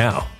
now.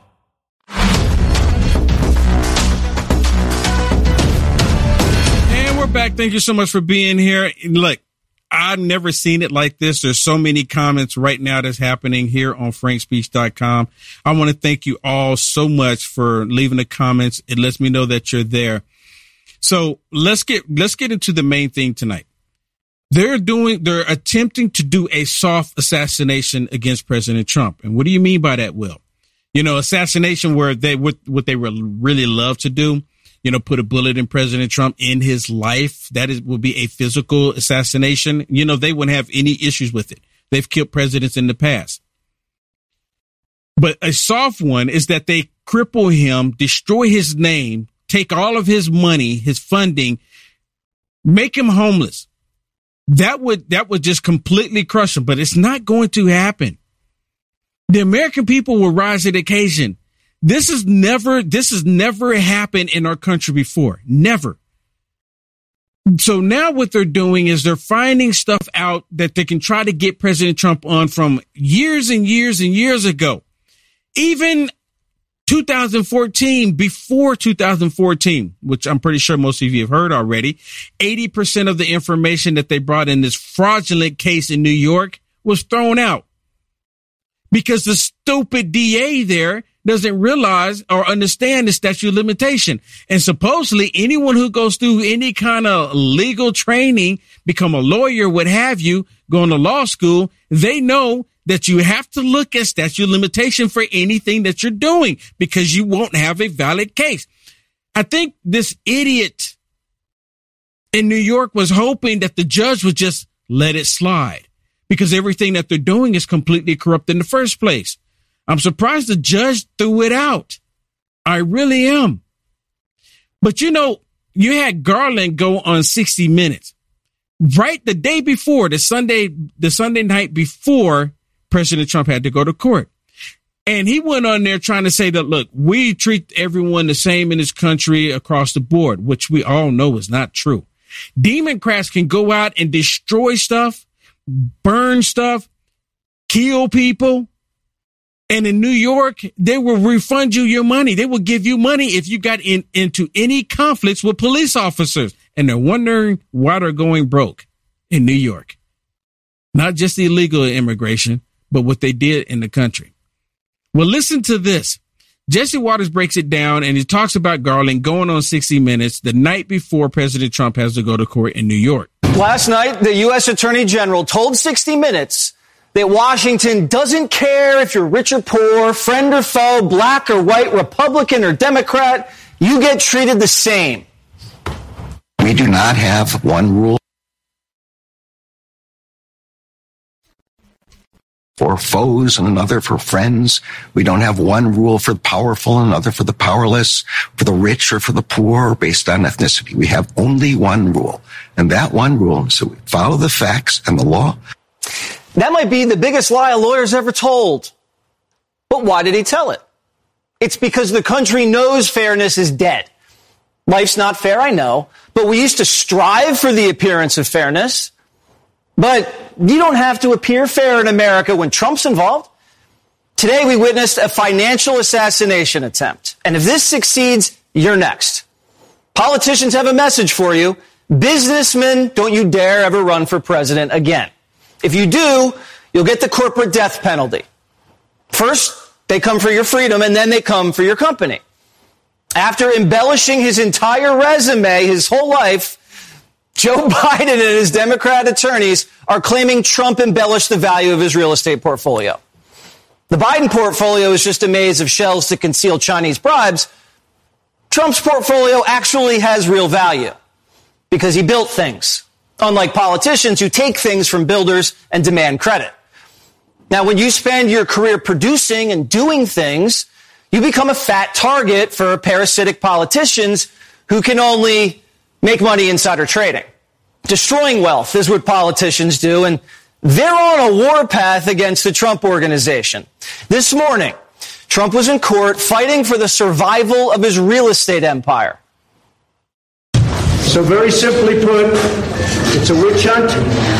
Back. Thank you so much for being here. Look, I've never seen it like this. There's so many comments right now that's happening here on frankspeech.com. I want to thank you all so much for leaving the comments. It lets me know that you're there. So let's get, let's get into the main thing tonight. They're doing, they're attempting to do a soft assassination against President Trump. And what do you mean by that, Will? You know, assassination where they, what, what they would really love to do you know, put a bullet in President Trump in his life. That is, would be a physical assassination. You know, they wouldn't have any issues with it. They've killed presidents in the past. But a soft one is that they cripple him, destroy his name, take all of his money, his funding, make him homeless. That would, that would just completely crush him, but it's not going to happen The American people will rise to the occasion. This is never, this has never happened in our country before. Never. So now what they're doing is they're finding stuff out that they can try to get President Trump on from years and years and years ago. Even 2014, before 2014, which I'm pretty sure most of you have heard already, 80% of the information that they brought in this fraudulent case in New York was thrown out because the stupid DA there doesn't realize or understand the statute of limitation. And supposedly anyone who goes through any kind of legal training, become a lawyer, what have you, going to law school, they know that you have to look at statute of limitation for anything that you're doing because you won't have a valid case. I think this idiot in New York was hoping that the judge would just let it slide because everything that they're doing is completely corrupt in the first place. I'm surprised the judge threw it out. I really am. But you know, you had Garland go on 60 minutes right the day before the Sunday, the Sunday night before President Trump had to go to court. And he went on there trying to say that, look, we treat everyone the same in this country across the board, which we all know is not true. Democrats can go out and destroy stuff, burn stuff, kill people, and in New York, they will refund you your money. They will give you money if you got in, into any conflicts with police officers. And they're wondering why they're going broke in New York. Not just the illegal immigration, but what they did in the country. Well, listen to this. Jesse Watters breaks it down and he talks about Garland going on 60 Minutes the night before President Trump has to go to court in New York. Last night, the U.S. Attorney General told 60 Minutes that Washington doesn't care if you're rich or poor, friend or foe, black or white, Republican or Democrat, you get treated the same. We do not have one rule for foes and another for friends. We don't have one rule for the powerful and another for the powerless, for the rich or for the poor based on ethnicity. We have only one rule. And that one rule is that we follow the facts and the law that might be the biggest lie a lawyer's ever told. But why did he tell it? It's because the country knows fairness is dead. Life's not fair, I know, but we used to strive for the appearance of fairness. But you don't have to appear fair in America when Trump's involved. Today we witnessed a financial assassination attempt. And if this succeeds, you're next. Politicians have a message for you. Businessmen, don't you dare ever run for president again. If you do, you'll get the corporate death penalty. First, they come for your freedom and then they come for your company. After embellishing his entire resume, his whole life, Joe Biden and his Democrat attorneys are claiming Trump embellished the value of his real estate portfolio. The Biden portfolio is just a maze of shells to conceal Chinese bribes. Trump's portfolio actually has real value because he built things unlike politicians who take things from builders and demand credit. Now, when you spend your career producing and doing things, you become a fat target for parasitic politicians who can only make money insider trading. Destroying wealth is what politicians do, and they're on a warpath against the Trump organization. This morning, Trump was in court fighting for the survival of his real estate empire. So, very simply put, it's a witch hunt.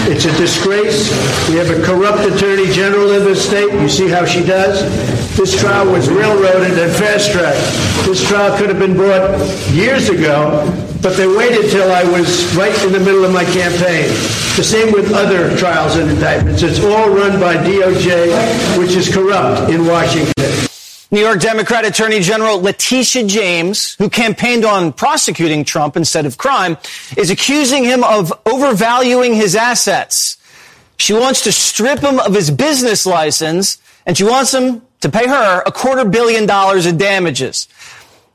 It's a disgrace. We have a corrupt attorney general in this state. You see how she does? This trial was railroaded and fast tracked. This trial could have been brought years ago, but they waited till I was right in the middle of my campaign. The same with other trials and indictments. It's all run by DOJ, which is corrupt in Washington. New York Democrat Attorney General Letitia James, who campaigned on prosecuting Trump instead of crime, is accusing him of overvaluing his assets. She wants to strip him of his business license, and she wants him to pay her a quarter billion dollars in damages.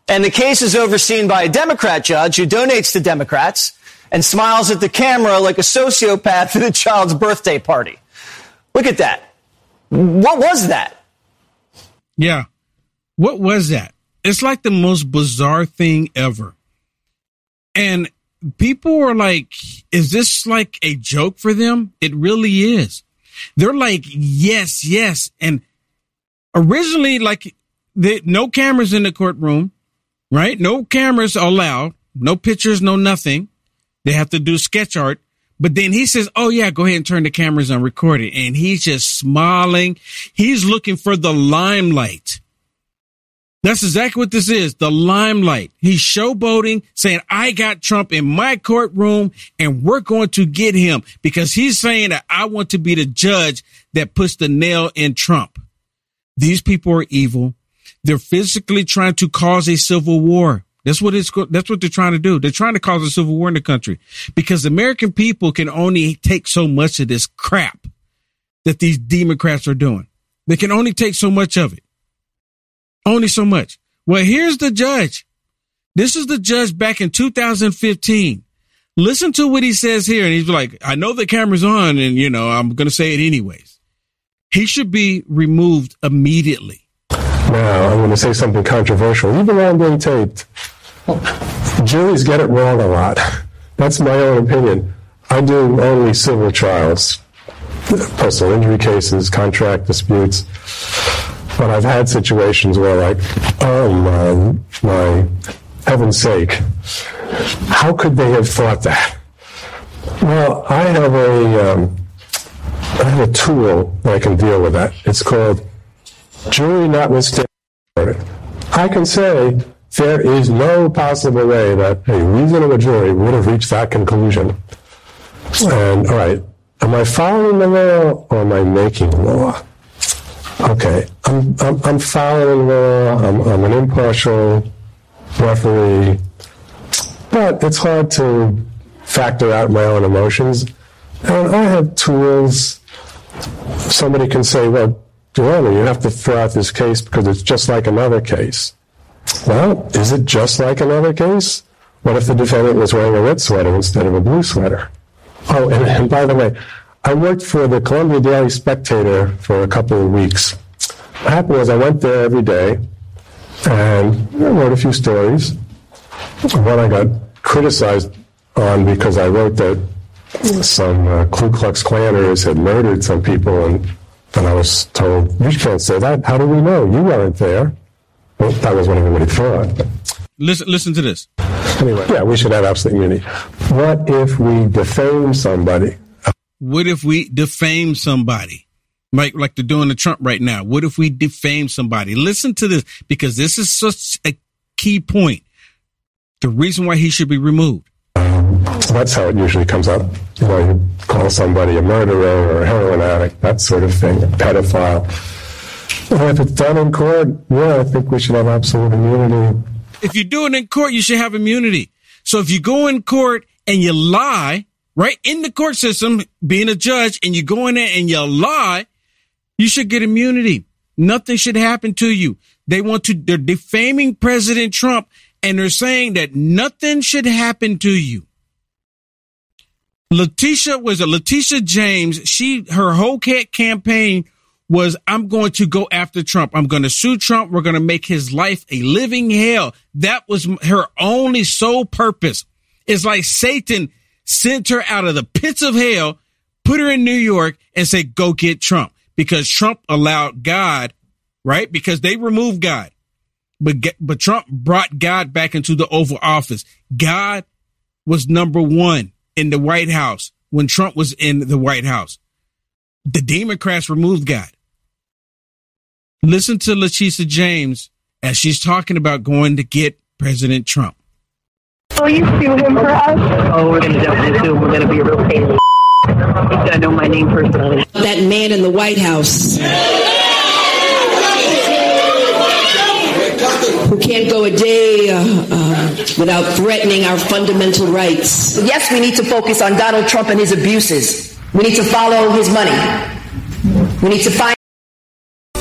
And the case is overseen by a Democrat judge who donates to Democrats and smiles at the camera like a sociopath at a child's birthday party. Look at that. What was that? Yeah. What was that? It's like the most bizarre thing ever. And people are like, is this like a joke for them? It really is. They're like, yes, yes. And Originally, like the, no cameras in the courtroom, right? No cameras allowed, no pictures, no nothing. They have to do sketch art. But then he says, Oh yeah, go ahead and turn the cameras on, record it. And he's just smiling. He's looking for the limelight. That's exactly what this is. The limelight. He's showboating, saying, I got Trump in my courtroom and we're going to get him because he's saying that I want to be the judge that puts the nail in Trump. These people are evil. They're physically trying to cause a civil war. That's what it's, that's what they're trying to do. They're trying to cause a civil war in the country because the American people can only take so much of this crap that these Democrats are doing. They can only take so much of it. Only so much. Well, here's the judge. This is the judge back in 2015. Listen to what he says here. And he's like, I know the camera's on and, you know, I'm going to say it anyways. He should be removed immediately. Now, I'm going to say something controversial, even though I'm being taped. Juries get it wrong a lot. That's my own opinion. I do only civil trials, personal injury cases, contract disputes. But I've had situations where, like, oh my, my heaven's sake, how could they have thought that? Well, I have a, um, I have a tool that I can deal with that. It's called jury notwithstanding. I can say there is no possible way that a reasonable jury would have reached that conclusion. And all right, am I following the law or am I making law? Okay, I'm, I'm, I'm following law. I'm, I'm an impartial referee, but it's hard to factor out my own emotions. And I have tools. Somebody can say, well, Joanna, you have to throw out this case because it's just like another case. Well, is it just like another case? What if the defendant was wearing a red sweater instead of a blue sweater? Oh, and, and by the way, I worked for the Columbia Daily Spectator for a couple of weeks. What happened was I went there every day and I wrote a few stories. One I got criticized on because I wrote that some uh, Ku Klux Klanners had murdered some people, and then I was told, You can't say that. How do we know? You weren't there. Well, that was what everybody thought. Listen, listen to this. Anyway, yeah, we should have absolute immunity. What if we defame somebody? What if we defame somebody? Like, like they're doing to Trump right now. What if we defame somebody? Listen to this because this is such a key point. The reason why he should be removed. That's how it usually comes up. You know, you call somebody a murderer or a heroin addict, that sort of thing, a pedophile. And if it's done in court, yeah, I think we should have absolute immunity. If you do it in court, you should have immunity. So if you go in court and you lie, right in the court system, being a judge, and you go in there and you lie, you should get immunity. Nothing should happen to you. They want to, they're defaming President Trump and they're saying that nothing should happen to you. Letitia was a Letitia James. She, her whole campaign was, I'm going to go after Trump. I'm going to sue Trump. We're going to make his life a living hell. That was her only sole purpose. It's like Satan sent her out of the pits of hell, put her in New York and say, go get Trump because Trump allowed God, right? Because they removed God. But, but Trump brought God back into the Oval Office. God was number one in the White House when Trump was in the White House. The Democrats removed God. Listen to Letitia James as she's talking about going to get President Trump. Will you sue him for us? Oh, we're going to definitely sue him. We're going to be a real pain in the He's going to know my name personally. That man in the White House who can't go a day uh, uh, without threatening our fundamental rights. Yes, we need to focus on Donald Trump and his abuses. We need to follow his money. We need to find.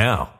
now.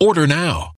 Order now.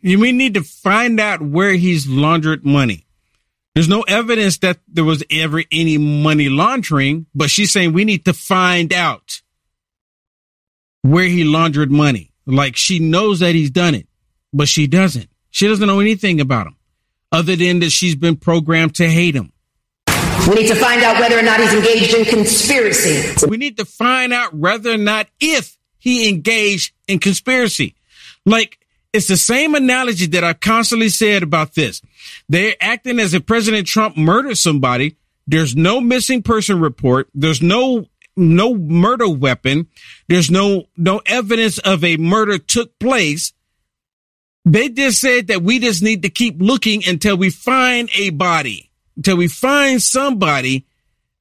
You we need to find out where he's laundered money. There's no evidence that there was ever any money laundering, but she's saying we need to find out where he laundered money. Like she knows that he's done it, but she doesn't. She doesn't know anything about him other than that she's been programmed to hate him. We need to find out whether or not he's engaged in conspiracy. We need to find out whether or not if he engaged in conspiracy. Like it's the same analogy that I constantly said about this. They're acting as if President Trump murdered somebody. There's no missing person report. There's no no murder weapon. There's no no evidence of a murder took place. They just said that we just need to keep looking until we find a body, until we find somebody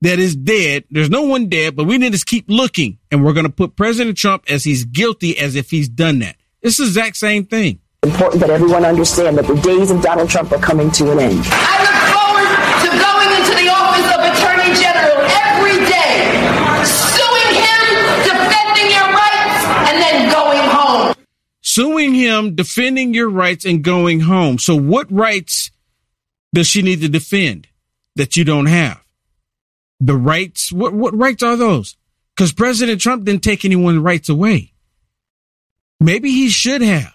that is dead. There's no one dead, but we need to keep looking. And we're going to put President Trump as he's guilty as if he's done that. It's the exact same thing. Important that everyone understand that the days of Donald Trump are coming to an end. I look forward to going into the office of Attorney General every day, suing him, defending your rights, and then going home. Suing him, defending your rights, and going home. So, what rights does she need to defend that you don't have? The rights, what, what rights are those? Because President Trump didn't take anyone's rights away. Maybe he should have.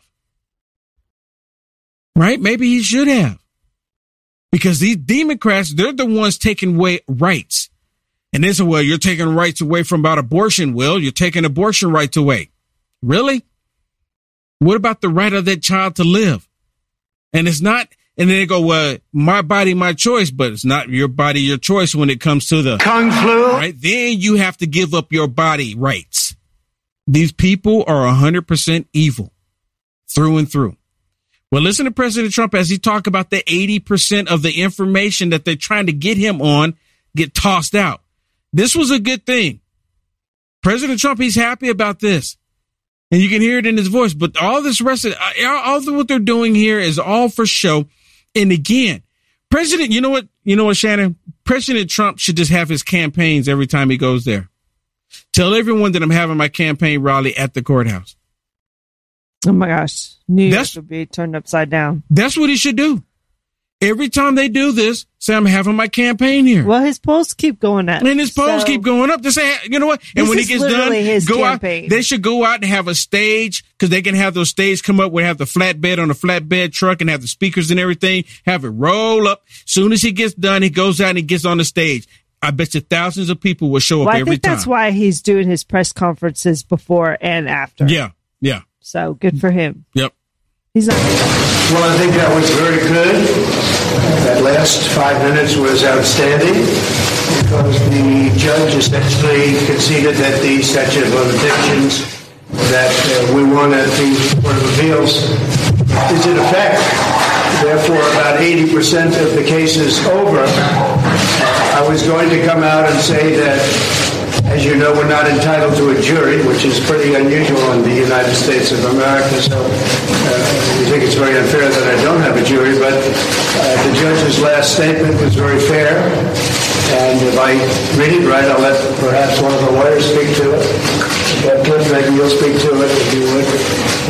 Right? Maybe he should have. Because these Democrats, they're the ones taking away rights. And they say, well, you're taking rights away from about abortion. Will you're taking abortion rights away. Really? What about the right of that child to live? And it's not, and then they go, well, my body, my choice, but it's not your body, your choice when it comes to the kung flu. Right? Then you have to give up your body rights. These people are 100% evil through and through. Well, listen to President Trump as he talk about the 80% of the information that they're trying to get him on get tossed out. This was a good thing. President Trump, he's happy about this. And you can hear it in his voice, but all this rest of uh, all of what they're doing here is all for show. And again, President, you know what? You know what, Shannon? President Trump should just have his campaigns every time he goes there. Tell everyone that I'm having my campaign rally at the courthouse. Oh my gosh. New York That's- will be turned upside down. That's what he should do. Every time they do this, say I'm having my campaign here. Well, his polls keep going up. And his polls So- keep going up. Just say, you know what? And when he gets done, go campaign. out. They should go out and have a stage because they can have those stages come up. We have the flatbed on a flatbed truck and have the speakers and everything. Have it roll up. Soon as he gets done, he goes out and he gets on the stage. I bet you thousands of people will show up Well, I every think time. that's why he's doing his press conferences before and after. Yeah, yeah, So good for him. yep. He's not. Well, I think that was very good. That last five minutes was outstanding because the judge essentially conceded that the statute of limitations that uh, we won at the Court of Appeals is in effect. Therefore, about 80% of the case is over. I was going to come out and say that as you know, we're not entitled to a jury, which is pretty unusual in the United States of America. So uh, we think it's very unfair that I don't have a jury. But uh, the judge's last statement was very fair. And if I read it right, I'll let perhaps one of the lawyers speak to it. But Cliff, maybe you'll speak to it if you would.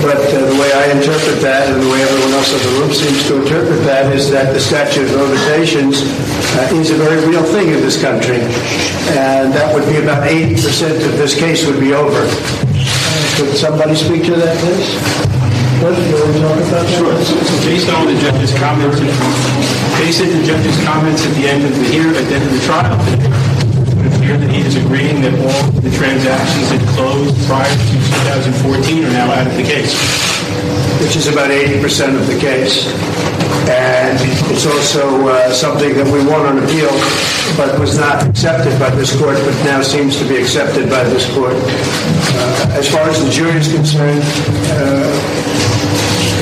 But uh, the way I interpret that, and the way everyone else in the room seems to interpret that, is that the statute of limitations uh, is a very real thing in this country. And that would be about 80% of this case would be over. Could somebody speak to that, please? So based on the judge's comments, at the end of the hearing, at the end of the trial, it would appear that he is agreeing that all the transactions that closed prior to 2014 are now out of the case. which is about 80% of the case. And it's also uh, something that we won on appeal, but was not accepted by this court, but now seems to be accepted by this court. Uh, as far as the jury is concerned, uh,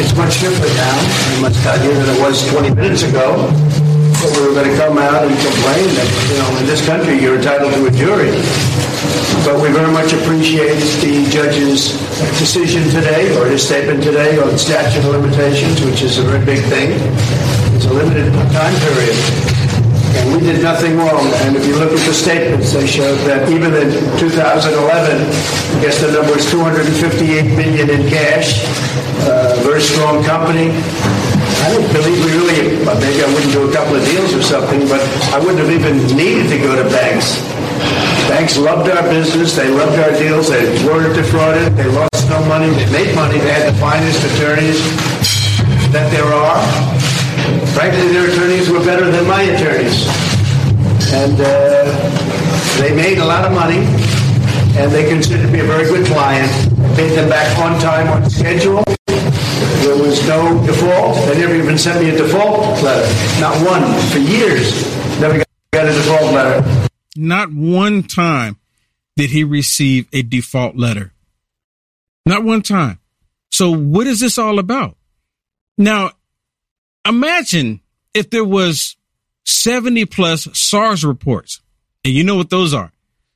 it's much different now, I must tell you, than it was 20 minutes ago. But we were going to come out and complain that, you know, in this country you're entitled to a jury. But we very much appreciate the judge's decision today, or his statement today on statute of limitations, which is a very big thing. It's a limited time period. And we did nothing wrong. And if you look at the statements, they showed that even in 2011, I guess the number is 258 billion in cash. Uh, very strong company. I don't believe we really, maybe I wouldn't do a couple of deals or something, but I wouldn't have even needed to go to banks. Banks loved our business. They loved our deals. They weren't defrauded. They lost no money. They made money. They had the finest attorneys that there are. Frankly, their attorneys were better than my attorneys. And uh, they made a lot of money, and they considered me a very good client. I paid them back on time, on schedule. There was no default. They never even sent me a default letter. Not one. For years, never got a default letter. Not one time did he receive a default letter. Not one time. So what is this all about? Now, imagine if there was 70 plus SARS reports. And you know what those are?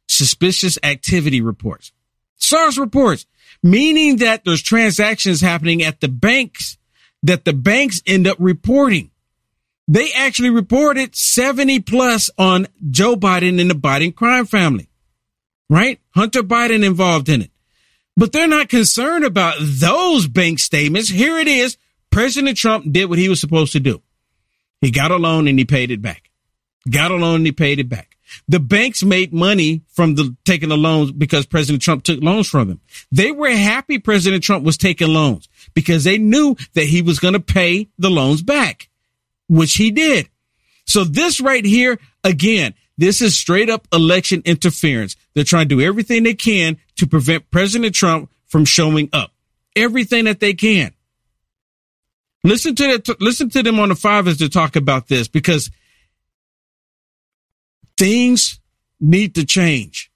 Suspicious activity reports. SARS reports, meaning that there's transactions happening at the banks that the banks end up reporting. They actually reported 70 plus on Joe Biden and the Biden crime family, right? Hunter Biden involved in it. But they're not concerned about those bank statements. Here it is. President Trump did what he was supposed to do. He got a loan and he paid it back. Got a loan and he paid it back. The banks made money from the taking the loans because President Trump took loans from them. They were happy President Trump was taking loans because they knew that he was going to pay the loans back, which he did. So this right here, again, this is straight up election interference. They're trying to do everything they can to prevent President Trump from showing up. Everything that they can. Listen to that. Listen to them on the five as to talk about this because things need to change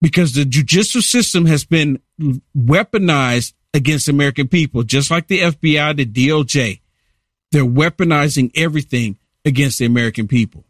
because the judicial system has been weaponized against American people, just like the FBI, the DOJ. They're weaponizing everything against the American people.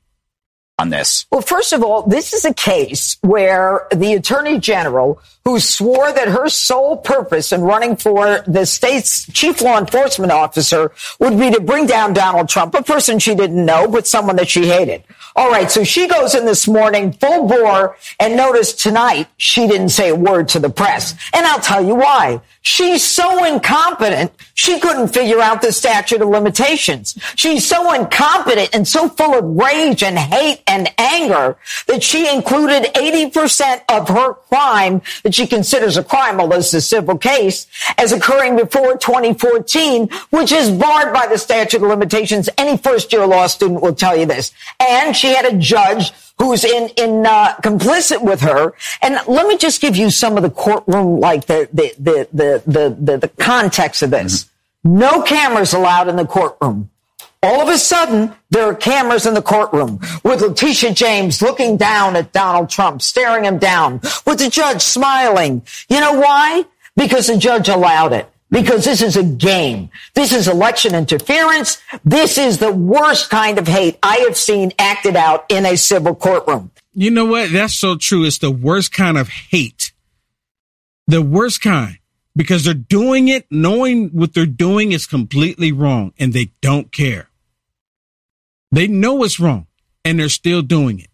On this? Well, first of all, this is a case where the attorney general who swore that her sole purpose in running for the state's chief law enforcement officer would be to bring down Donald Trump, a person she didn't know, but someone that she hated. All right. So she goes in this morning full bore and notice tonight she didn't say a word to the press. And I'll tell you why. She's so incompetent. She couldn't figure out the statute of limitations. She's so incompetent and so full of rage and hate and anger that she included 80% of her crime that she considers a crime, although it's a civil case, as occurring before 2014, which is barred by the statute of limitations. Any first year law student will tell you this. And she had a judge who's in in uh, complicit with her. And let me just give you some of the courtroom, like the the the the the, the, the context of this. Mm-hmm. No cameras allowed in the courtroom. All of a sudden, there are cameras in the courtroom with Letitia James looking down at Donald Trump, staring him down, with the judge smiling. You know why? Because the judge allowed it because this is a game. This is election interference. This is the worst kind of hate I have seen acted out in a civil courtroom. You know what? That's so true. It's the worst kind of hate. The worst kind. Because they're doing it knowing what they're doing is completely wrong and they don't care. They know it's wrong and they're still doing it.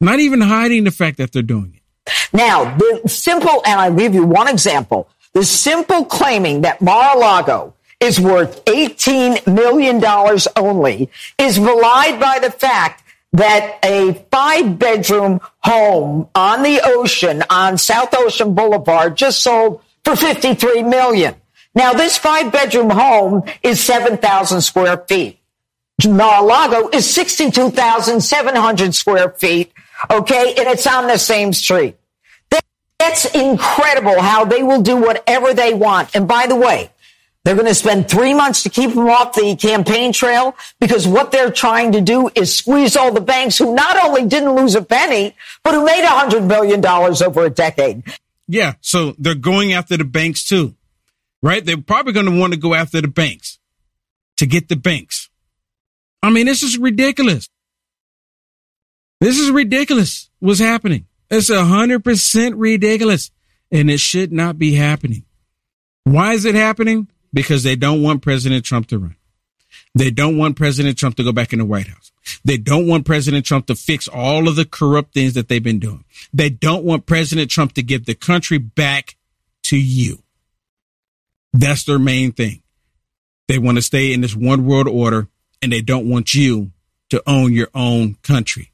Not even hiding the fact that they're doing it. Now, the simple, and I'll give you one example. The simple claiming that Mar-a-Lago is worth $18 million only is belied by the fact that a five bedroom home on the ocean on South Ocean Boulevard just sold for 53 million. Now this five bedroom home is 7,000 square feet. Mar-a-Lago is 62,700 square feet. Okay. And it's on the same street. That's incredible how they will do whatever they want. And by the way, they're going to spend three months to keep them off the campaign trail because what they're trying to do is squeeze all the banks who not only didn't lose a penny, but who made a hundred million dollars over a decade. Yeah. So they're going after the banks too, right? They're probably going to want to go after the banks to get the banks. I mean, this is ridiculous. This is ridiculous. What's happening? It's a hundred percent ridiculous and it should not be happening. Why is it happening? Because they don't want President Trump to run. They don't want President Trump to go back in the White House. They don't want President Trump to fix all of the corrupt things that they've been doing. They don't want President Trump to give the country back to you. That's their main thing. They want to stay in this one world order and they don't want you to own your own country.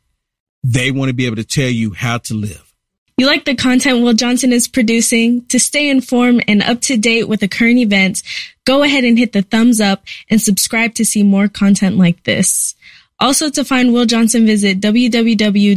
They want to be able to tell you how to live. You like the content Will Johnson is producing? To stay informed and up to date with the current events, go ahead and hit the thumbs up and subscribe to see more content like this. Also to find Will Johnson, visit www.uaf.media.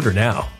Order now.